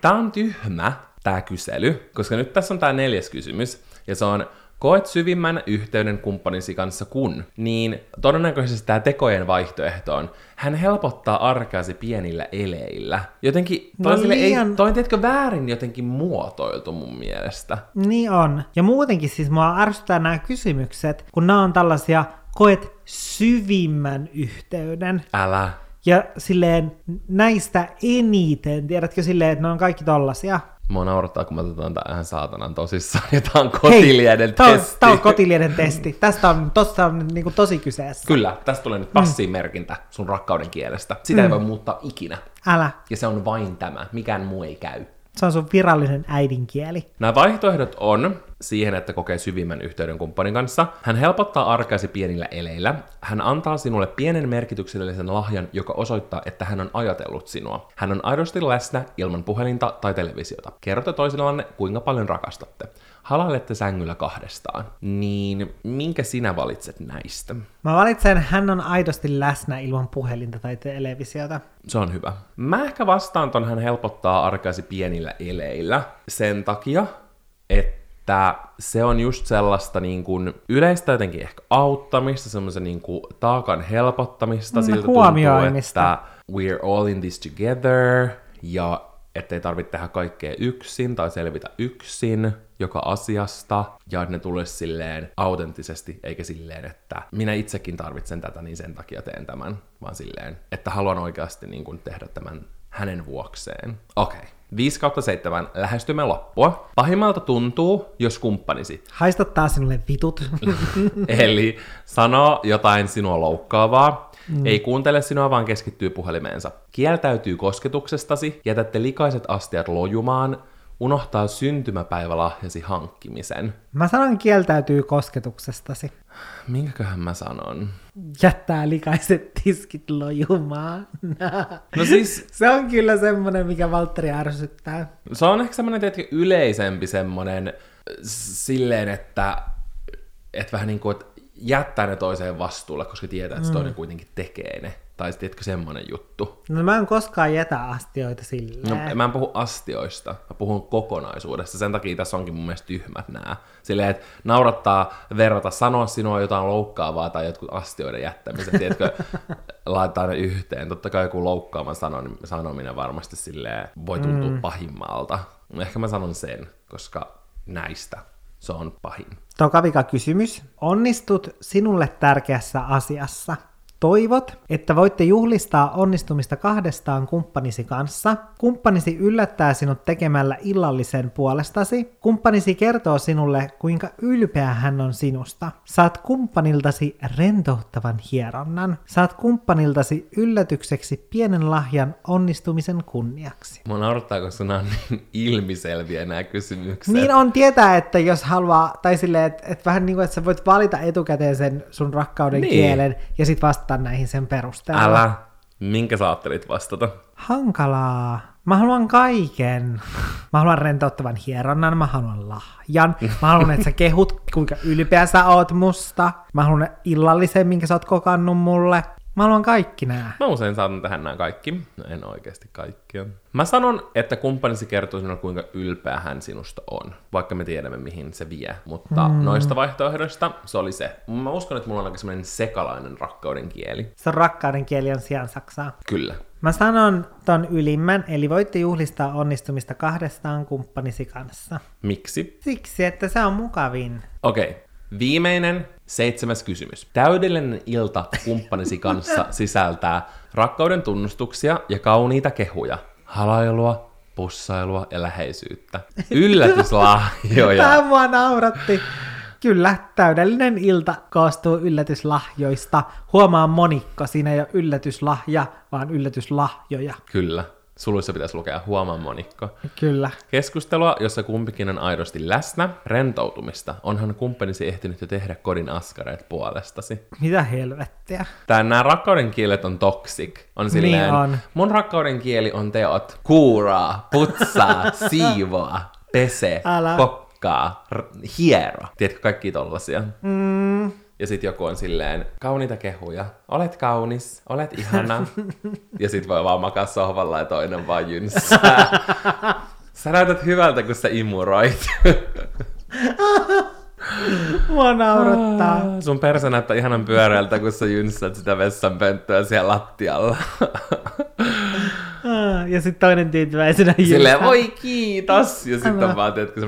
Tää on tyhmä, tää kysely, koska nyt tässä on tää neljäs kysymys, ja se on, koet syvimmän yhteyden kumppanisi kanssa kun, niin todennäköisesti tämä tekojen vaihtoehto on, hän helpottaa arkeasi pienillä eleillä. Jotenkin, toi, No no, ei, liian- toi on tiedätkö, väärin jotenkin muotoiltu mun mielestä. Niin on. Ja muutenkin siis mua ärsyttää nämä kysymykset, kun nämä on tällaisia koet syvimmän yhteyden. Älä. Ja silleen näistä eniten, tiedätkö silleen, että ne on kaikki tollasia. Mua naurattaa, kun mä otetaan tää ihan saatanan tosissaan, ja tää on kotilieden tää on, testi. tää on kotilieden testi. Tästä on, tosta on niinku tosi kyseessä. Kyllä, tästä tulee nyt passimerkintä sun rakkauden kielestä. Sitä ei voi muuttaa ikinä. Älä. Ja se on vain tämä. Mikään muu ei käy. Se on sun virallinen äidinkieli. Nämä vaihtoehdot on siihen, että kokee syvimmän yhteyden kumppanin kanssa. Hän helpottaa arkeasi pienillä eleillä. Hän antaa sinulle pienen merkityksellisen lahjan, joka osoittaa, että hän on ajatellut sinua. Hän on aidosti läsnä ilman puhelinta tai televisiota. Kerrotte toisillanne, kuinka paljon rakastatte. Halailette sängyllä kahdestaan. Niin minkä sinä valitset näistä? Mä valitsen, hän on aidosti läsnä ilman puhelinta tai televisiota. Se on hyvä. Mä ehkä vastaan ton hän helpottaa arkeasi pienillä eleillä sen takia, että se on just sellaista niin kuin yleistä jotenkin ehkä auttamista, semmoisen niin kuin taakan helpottamista. Mm, Siltä tuntuu, että we're all in this together, ja ettei tarvitse tehdä kaikkea yksin tai selvitä yksin joka asiasta, ja että ne tulisi silleen autenttisesti, eikä silleen, että minä itsekin tarvitsen tätä, niin sen takia teen tämän, vaan silleen, että haluan oikeasti niin kuin tehdä tämän hänen vuokseen. Okei. Okay. 5 kautta 7 lähestymme loppua. Pahimmalta tuntuu, jos kumppanisi. Haistattaa sinulle vitut. Eli sanoo jotain sinua loukkaavaa, mm. ei kuuntele sinua, vaan keskittyy puhelimeensa. Kieltäytyy kosketuksestasi, jätätte likaiset astiat lojumaan, unohtaa syntymäpäivälahjasi hankkimisen. Mä sanon kieltäytyy kosketuksestasi. Minkäköhän mä sanon? Jättää likaiset tiskit lojumaan. No siis, Se on kyllä semmonen, mikä Valtteri ärsyttää. se on ehkä semmoinen tietenkin yleisempi semmoinen silleen, että, että vähän niin kuin, että jättää ne toiseen vastuulle, koska tietää, että se toinen kuitenkin tekee ne. Tai tiedätkö semmoinen juttu. No mä en koskaan jätä astioita silleen. No, mä en puhu astioista, mä puhun kokonaisuudesta. Sen takia tässä onkin mun mielestä tyhmät nämä. Silleen, että naurattaa verrata, sanoa sinua jotain loukkaavaa tai jotkut astioiden jättämiset, tiedätkö, laittaa ne yhteen. Totta kai joku loukkaavan sanon, sanominen varmasti silleen voi tuntua mm. pahimmalta. Ehkä mä sanon sen, koska näistä se on pahin. Toka vika kysymys. Onnistut sinulle tärkeässä asiassa. Toivot, että voitte juhlistaa onnistumista kahdestaan kumppanisi kanssa. Kumppanisi yllättää sinut tekemällä illallisen puolestasi. Kumppanisi kertoo sinulle, kuinka ylpeä hän on sinusta. Saat kumppaniltasi rentouttavan hieronnan. Saat kumppaniltasi yllätykseksi pienen lahjan onnistumisen kunniaksi. Mua naurattaa, koska nämä on niin ilmiselviä nämä kysymykset. Niin on tietää, että jos haluaa, tai silleen, että, että vähän niin kuin, että sä voit valita etukäteen sen sun rakkauden Niin. kielen ja sit vastata näihin sen perusteella. Älä. Minkä sä ajattelit vastata? Hankalaa. Mä haluan kaiken. Mä haluan rentouttavan hieronnan, mä haluan lahjan. Mä haluan, että sä kehut, kuinka ylpeä sä oot musta. Mä haluan illallisen, minkä sä oot kokannut mulle. Mä haluan kaikki nää. Mä usein saatan tehdä nämä kaikki. No en oikeasti kaikkia. Mä sanon, että kumppanisi kertoo sinulle, kuinka ylpeä hän sinusta on, vaikka me tiedämme, mihin se vie. Mutta mm. noista vaihtoehdoista se oli se. Mä uskon, että mulla on aika semmoinen sekalainen rakkauden kieli. Se rakkauden kieli on sijaan saksaa. Kyllä. Mä sanon ton ylimmän, eli voitte juhlistaa onnistumista kahdestaan kumppanisi kanssa. Miksi? Siksi, että se on mukavin. Okei. Okay. Viimeinen, seitsemäs kysymys. Täydellinen ilta kumppanisi kanssa sisältää rakkauden tunnustuksia ja kauniita kehuja, halailua, pussailua ja läheisyyttä. Yllätyslahjoja. Tämä mua nauratti. Kyllä, täydellinen ilta koostuu yllätyslahjoista. Huomaa monikko, siinä ei ole yllätyslahja, vaan yllätyslahjoja. Kyllä. Suluissa pitäisi lukea huomaan monikko. Kyllä. Keskustelua, jossa kumpikin on aidosti läsnä, rentoutumista. Onhan kumppanisi ehtinyt jo tehdä kodin askareet puolestasi. Mitä helvettiä? Tää nämä rakkauden kielet on toxic. On silleen, Niin on. mun rakkauden kieli on teot. Kuuraa, putsaa, siivoa, pese, Älä. kokkaa, r- hiero. Tiedätkö kaikki tollasia? Mm. Ja sit joku on silleen, kauniita kehuja. Olet kaunis, olet ihana. ja sit voi vaan makaa sohvalla ja toinen vaan jynssää. Sä näytät hyvältä, kun sä imuroit. Mua naurattaa. Sun perse näyttää ihanan pyöreältä, kun sä jynsät sitä vessanpönttöä siellä lattialla. Ah, Ja sitten toinen tyytyväisenä Silleen, jyrsää. voi kiitos! Ja sitten vaan, tiedätkö,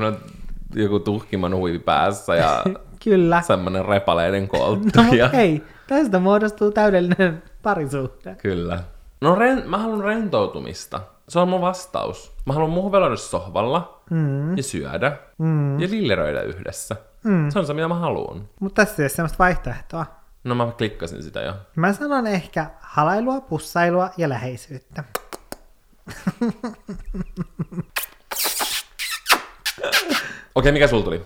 joku tuhkiman huivi päässä ja Kyllä. semmonen repaleinen kolttu. No ja... hei, tästä muodostuu täydellinen parisuhde. Kyllä. No ren, mä haluan rentoutumista. Se on mun vastaus. Mä haluan muhveloida sohvalla mm. ja syödä mm. ja lilleröidä yhdessä. Mm. Se on se, mitä mä haluan. Mutta tässä ei ole semmoista vaihtoehtoa. No mä klikkasin sitä jo. Mä sanon ehkä halailua, pussailua ja läheisyyttä. Okei, mikä sul tuli?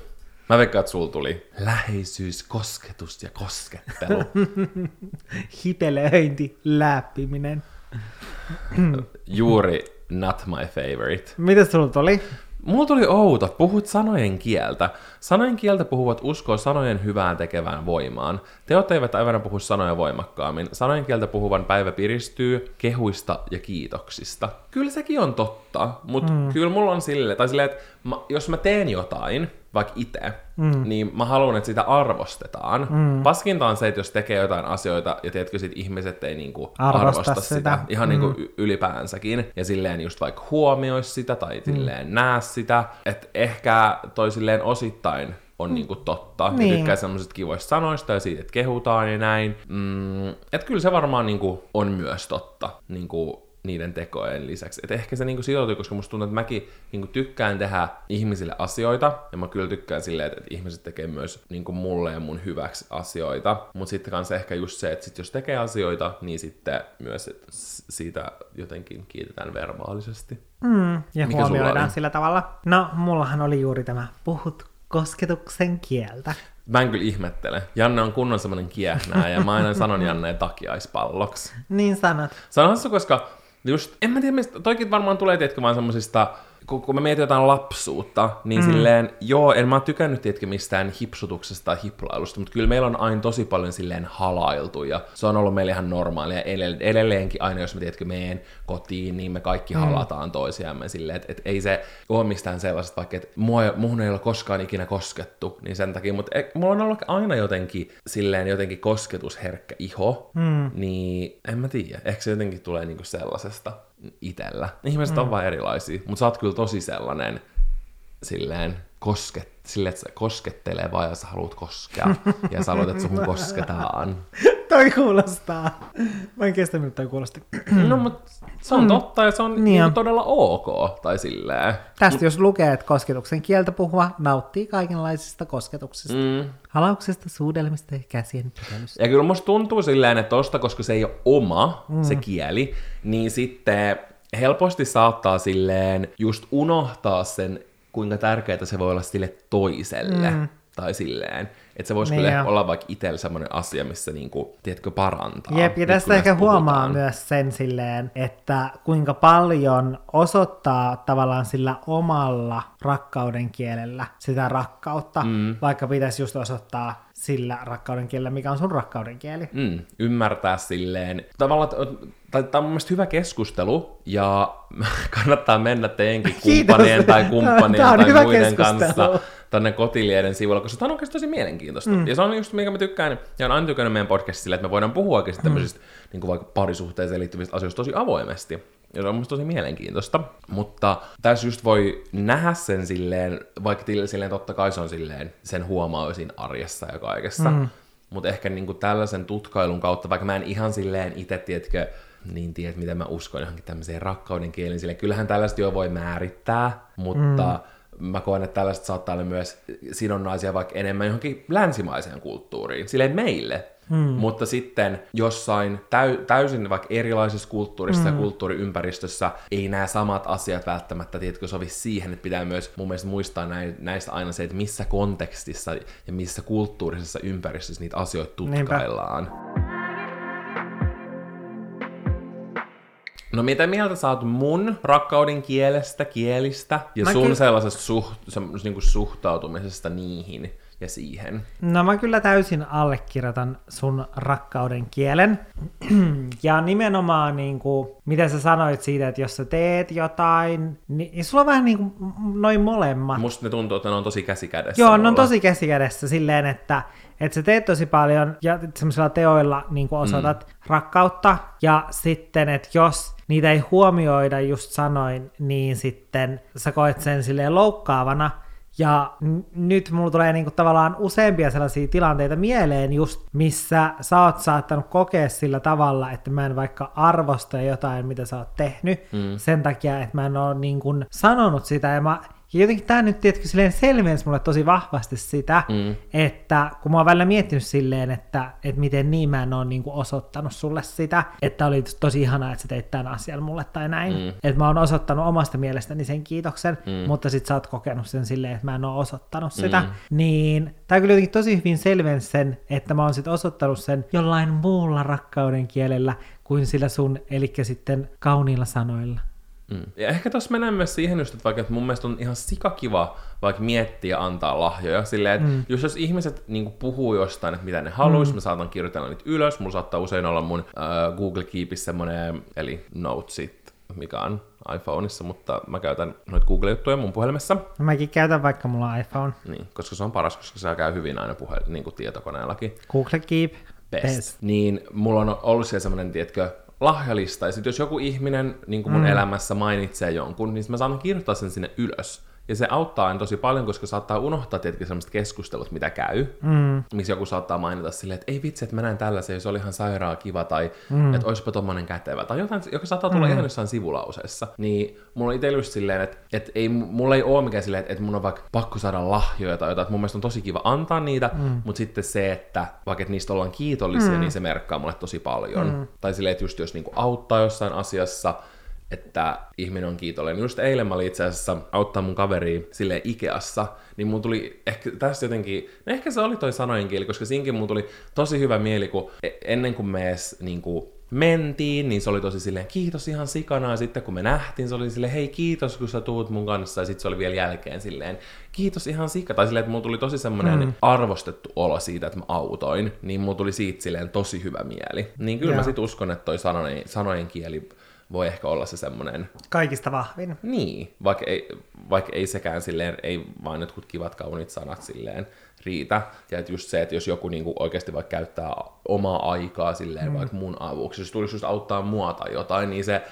Mä veikkaan, että sul tuli läheisyys, kosketus ja koskettelu. Hitelöinti, läppiminen. Juuri not my favorite. Mitä sulla tuli? Mulla tuli outo, puhut sanojen kieltä. Sanojen kieltä puhuvat uskoo sanojen hyvään tekevään voimaan. Teot eivät aivan puhu sanoja voimakkaammin. Sanojen kieltä puhuvan päivä piristyy kehuista ja kiitoksista. Kyllä sekin on totta, mutta mm. kyllä mulla on silleen, tai silleen, että mä, jos mä teen jotain, vaikka itse, mm. niin mä haluan, että sitä arvostetaan. Mm. Paskinta on se, että jos tekee jotain asioita, ja tiedätkö, sit ihmiset ei niinku Arvosta arvosta sitä, sitä. ihan mm. niinku ylipäänsäkin, ja silleen just vaikka huomiois sitä, tai silleen mm. näe sitä, että ehkä toi silleen osittain on niinku totta, niin. ja tykkää semmoisista kivoista sanoista ja siitä, että kehutaan ja näin. Mm, että kyllä se varmaan niinku on myös totta, niinku niiden tekojen lisäksi. Et ehkä se niinku sitoutuu, koska musta tuntuu, että mäkin niinku tykkään tehdä ihmisille asioita, ja mä kyllä tykkään silleen, että, että ihmiset tekee myös niinku mulle ja mun hyväksi asioita. Mutta sitten kanssa ehkä just se, että sit jos tekee asioita, niin sitten myös siitä jotenkin kiitetään verbaalisesti. Mm, ja Mikä huomioidaan sillä tavalla. No, mullahan oli juuri tämä puhut kosketuksen kieltä. Mä en kyllä ihmettele. Janne on kunnon semmonen kiehnää, ja mä aina sanon Janneen takiaispalloksi. Niin sanot. Sanoisiko, koska just, en mä tiedä, mistä, toikin varmaan tulee, tiedätkö, vaan semmosista, kun, kun mä mietin jotain lapsuutta, niin mm. silleen, joo, en mä oon tykännyt, tiedätkö, mistään hipsutuksesta tai hiplailusta, mutta kyllä meillä on aina tosi paljon silleen halailtu, ja se on ollut meille ihan normaalia, Edell- edelleenkin aina, jos mä, tiedätkö, meen kotiin, niin me kaikki mm. halataan toisiamme silleen, että et ei se ole mistään sellaista, vaikka, että mua, ei- ole koskaan ikinä koskettu, niin sen takia, mutta e, mulla on ollut aina jotenkin silleen jotenkin kosketusherkkä iho, mm. niin en mä tiedä, ehkä se jotenkin tulee niinku sellaisesta itellä. Ihmiset mm. on vaan erilaisia, mutta sä oot kyllä tosi sellainen silleen kosket, silleen, että se koskettelee vaan ja sä haluat koskea. ja sä haluat, että suhun kosketaan. Toi kuulostaa. Mä en kestä, miltä toi kuulosti. no, mutta se on totta ja se on Niin niin on. todella ok. Tai silleen. Tästä jos lukee, että kosketuksen kieltä puhuva nauttii kaikenlaisista kosketuksista. Mm. Halauksesta, suudelmista ja käsien pitelystä. Ja kyllä musta tuntuu silleen, että tosta, koska se ei ole oma, mm. se kieli, niin sitten helposti saattaa silleen just unohtaa sen, kuinka tärkeää se voi olla sille toiselle. Mm. Tai silleen. Että se voisi Niin kyllä jo. olla vaikka itsellä semmoinen asia, missä niinku, tiedätkö, parantaa. Jep, ja tästä ehkä näistä huomaa puhutaan. myös sen silleen, että kuinka paljon osoittaa tavallaan sillä omalla rakkauden kielellä sitä rakkautta, mm. vaikka pitäisi just osoittaa sillä rakkauden kielellä, mikä on sun rakkauden kieli. Mm, ymmärtää silleen. Tavallaan, tai tämä on mun hyvä keskustelu, ja kannattaa mennä teidänkin kumppanien tai kumppanien tai muiden keskustelu. kanssa tänne kotilieden sivuilla, koska tämä on oikeasti tosi mielenkiintoista. Mm. Ja se on just, minkä mä tykkään, ja on aina tykännyt meidän podcastissa että me voidaan puhua oikeasti tämmöisistä niin kuin vaikka parisuhteeseen liittyvistä asioista tosi avoimesti. Ja se on musta tosi mielenkiintoista. Mutta tässä just voi nähdä sen silleen, vaikka silleen totta kai se on silleen, sen huomaa siinä arjessa ja kaikessa. Mm. Mutta ehkä niinku tällaisen tutkailun kautta, vaikka mä en ihan silleen itse, tiedätkö, niin tiedät, miten mä uskon johonkin tämmöiseen rakkauden kielen, sille kyllähän tällaista jo voi määrittää, mutta mm. mä koen, että tällaista saattaa olla myös sidonnaisia vaikka enemmän johonkin länsimaiseen kulttuuriin, silleen meille. Hmm. Mutta sitten jossain täy- täysin vaikka erilaisessa kulttuurissa hmm. ja kulttuuriympäristössä ei nämä samat asiat välttämättä, tiedätkö, sovi siihen, että pitää myös mun mielestä muistaa näin, näistä aina se, että missä kontekstissa ja missä kulttuurisessa ympäristössä niitä asioita tutkaillaan. No mitä mieltä sä oot mun rakkauden kielestä, kielistä ja Mä sun sellaisesta suht, semmos niinku suhtautumisesta niihin ja siihen? No mä kyllä täysin allekirjoitan sun rakkauden kielen. ja nimenomaan niin kuin, mitä sä sanoit siitä, että jos sä teet jotain, niin sulla on vähän niin kuin noin molemmat. Musta ne tuntuu, että ne on tosi käsikädessä. Joo, ne on tosi käsikädessä silleen, että, että sä teet tosi paljon ja semmoisilla teoilla niin kuin osoitat mm. rakkautta. Ja sitten, että jos niitä ei huomioida just sanoin, niin sitten sä koet sen silleen loukkaavana. Ja n- nyt mulla tulee niinku tavallaan useampia sellaisia tilanteita mieleen just, missä sä oot saattanut kokea sillä tavalla, että mä en vaikka arvosta jotain, mitä sä oot tehnyt, mm. sen takia, että mä en oo niinku sanonut sitä, ja mä Ja jotenkin tämä nyt tietenkin silleen selvensi mulle tosi vahvasti sitä, mm. että kun mä oon välillä miettinyt silleen, että, että miten niin mä en ole niin kuin osoittanut sulle sitä, että oli tosi ihanaa, että sä teit tämän asian mulle tai näin. Mm. Että mä oon osoittanut omasta mielestäni sen kiitoksen, mm. mutta sit sä oot kokenut sen silleen, että mä en ole osoittanut sitä. Mm. Niin tämä kyllä jotenkin tosi hyvin selvensi sen, että mä oon sit osoittanut sen jollain muulla rakkauden kielellä kuin sillä sun, eli sitten kauniilla sanoilla. Mm. Ja ehkä tuossa mennään myös siihen just, että vaikka että mun mielestä on ihan sikakiva vaikka miettiä ja antaa lahjoja. Silleen, että mm. just jos ihmiset niin puhuu jostain, että mitä ne haluaisi, mm. mä saatan kirjoitella niitä ylös. Mulla saattaa usein olla mun uh, Google Keepissä semmoinen, eli Notesit, mikä on iPhoneissa, mutta mä käytän noita Google-juttuja mun puhelimessa. Mäkin käytän vaikka mulla on iPhone. Niin, koska se on paras, koska se käy hyvin aina puhe- niin kuin tietokoneellakin. Google Keep. Best. Best. Niin mulla on ollut siellä semmoinen, tiedätkö, lahjalista, ja sitten jos joku ihminen niin kuin mun mm. elämässä mainitsee jonkun, niin mä saan kirjoittaa sen sinne ylös. Ja se auttaa aina tosi paljon, koska saattaa unohtaa tietenkin sellaiset keskustelut, mitä käy. Mm. Missä joku saattaa mainita silleen, että ei vitsi, että mä näin tällaisen, se oli ihan sairaan kiva, tai mm. että olisipa tommonen kätevä, tai jotain, joka saattaa tulla mm. ihan jossain sivulauseessa. Niin mulla on itsellä just silleen, että, että ei, mulla ei ole mikään silleen, että, että mun on vaikka pakko saada lahjoja tai jotain, että mun mielestä on tosi kiva antaa niitä, mm. mutta sitten se, että vaikka että niistä ollaan kiitollisia, mm. niin se merkkaa mulle tosi paljon. Mm. Tai silleen, että just jos niinku auttaa jossain asiassa, että ihminen on kiitollinen. Just eilen mä olin itse asiassa auttaa mun kaveri sille Ikeassa, niin mun tuli ehkä tässä jotenkin, no ehkä se oli toi sanojen kieli, koska siinkin mun tuli tosi hyvä mieli, kun e- ennen kuin me edes niin kuin, mentiin, niin se oli tosi silleen, kiitos ihan sikana, ja sitten kun me nähtiin, se oli silleen, hei kiitos, kun sä tuut mun kanssa, ja sitten se oli vielä jälkeen silleen, kiitos ihan sikana, tai silleen, että mulla tuli tosi semmoinen mm. arvostettu olo siitä, että mä autoin, niin mulla tuli siitä silleen tosi hyvä mieli. Niin kyllä yeah. mä sit uskon, että toi sanojen, sanojen kieli voi ehkä olla se semmoinen... Kaikista vahvin. Niin, vaikka ei, vaikka ei sekään silleen, ei vaan jotkut kivat kauniit sanat silleen riitä. Ja että just se, että jos joku niinku oikeasti vaikka käyttää omaa aikaa silleen mm. vaikka mun avuksi, jos tulisi just auttaa mua tai jotain, niin se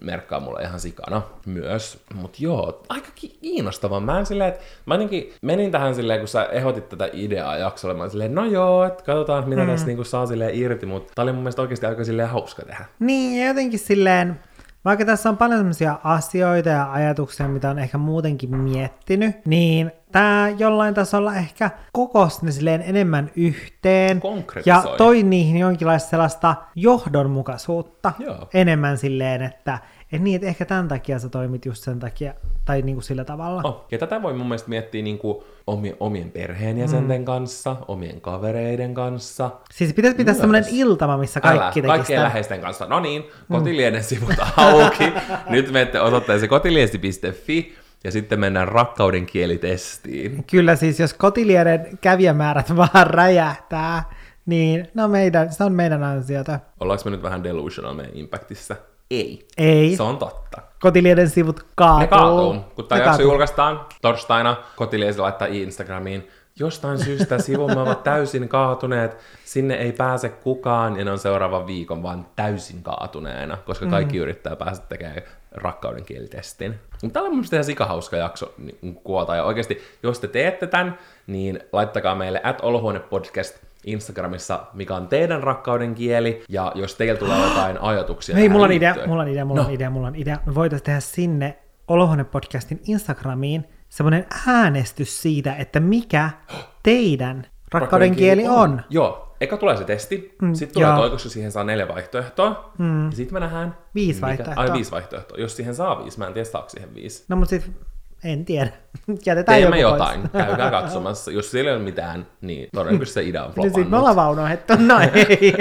merkkaa mulle ihan sikana myös. Mut joo, aika kiinnostavaa. Mä, silleen, että mä jotenkin menin tähän silleen, kun sä ehdotit tätä ideaa jaksolle, mä silleen, no joo, että katsotaan mitä mm. tässä niinku saa silleen irti, mutta tää oli mun mielestä oikeasti aika silleen hauska tehdä. Niin, ja jotenkin silleen, vaikka tässä on paljon sellaisia asioita ja ajatuksia, mitä on ehkä muutenkin miettinyt, niin tämä jollain tasolla ehkä kokosi ne silleen enemmän yhteen. Ja toi niihin jonkinlaista sellaista johdonmukaisuutta Joo. enemmän silleen, että et niin, että ehkä tämän takia sä toimit just sen takia, tai niin kuin sillä tavalla. Oh, ja tätä voi mun mielestä miettiä niin kuin omien, omien perheenjäsenten mm. kanssa, omien kavereiden kanssa. Siis pitäisi pitää semmoinen iltama, missä kaikki Älä, tekisi Kaikkien läheisten kanssa. No niin, kotilieden sivut auki. Nyt menette osoitteeseen kotiliesi.fi ja sitten mennään rakkauden kielitestiin. Kyllä siis, jos kotilieden kävijämäärät vaan räjähtää, niin no meidän, se on meidän ansiota. Ollaanko me nyt vähän delusional meidän impactissa? Ei. Ei. Se on totta. Kotilieden sivut kaatuu. Ne kaatuu. Kun tämä jakso julkaistaan torstaina, kotiliesi laittaa Instagramiin. Jostain syystä sivumme ovat täysin kaatuneet, sinne ei pääse kukaan ja ne on seuraavan viikon vaan täysin kaatuneena, koska mm. kaikki mm. yrittää päästä tekemään rakkauden kielitestin. Tämä on mielestäni ihan sikahauska jakso niin kuota, ja oikeasti, jos te teette tämän, niin laittakaa meille at podcast Instagramissa, mikä on teidän rakkauden kieli, ja jos teillä tulee jotain ajatuksia Hei, mulla on idea, mulla on idea, mulla no. on idea, mulla on idea. Me voitaisiin tehdä sinne Olohuone-podcastin Instagramiin semmoinen äänestys siitä, että mikä teidän rakkauden, rakkauden kieli on. on. Joo, eka tulee se testi, mm, sitten tulee toi, koska siihen saa neljä vaihtoehtoa, mm. ja sitten me nähdään... Viisi vaihtoehtoa. Ai viisi vaihtoehtoa. Jos siihen saa viisi, mä en tiedä saako siihen viisi. No mutta sitten en tiedä. Jätetään Teemme jotain. Pois. Käykää katsomassa. Jos siellä ei ole mitään, niin todennäköisesti se idea on flopannut. No sit me ollaan vaan unohdettu. No ei.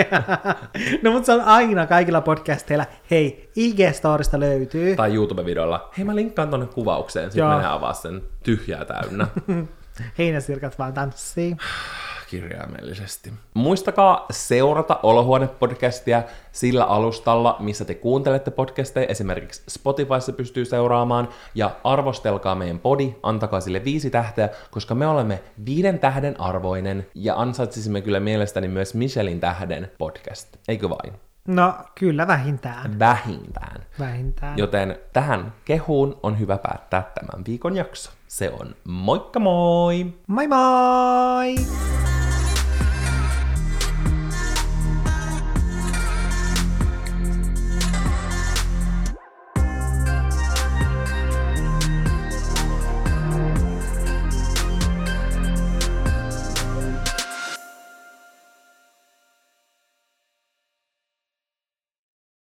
no mutta se on aina kaikilla podcasteilla. Hei, IG-storista löytyy. Tai YouTube-videolla. Hei mä linkkaan tonne kuvaukseen. Sitten menee avaa sen tyhjää täynnä. Heinäsirkat vaan tanssii kirjaimellisesti. Muistakaa seurata Olohuone-podcastia sillä alustalla, missä te kuuntelette podcasteja, esimerkiksi Spotifyssa pystyy seuraamaan, ja arvostelkaa meidän podi, antakaa sille viisi tähteä, koska me olemme viiden tähden arvoinen, ja ansaitsisimme kyllä mielestäni myös Michelin tähden podcast, eikö vain? No kyllä vähintään. Vähintään. Vähintään. Joten tähän kehuun on hyvä päättää tämän viikon jakso. Se on moikka moi! Moi moi!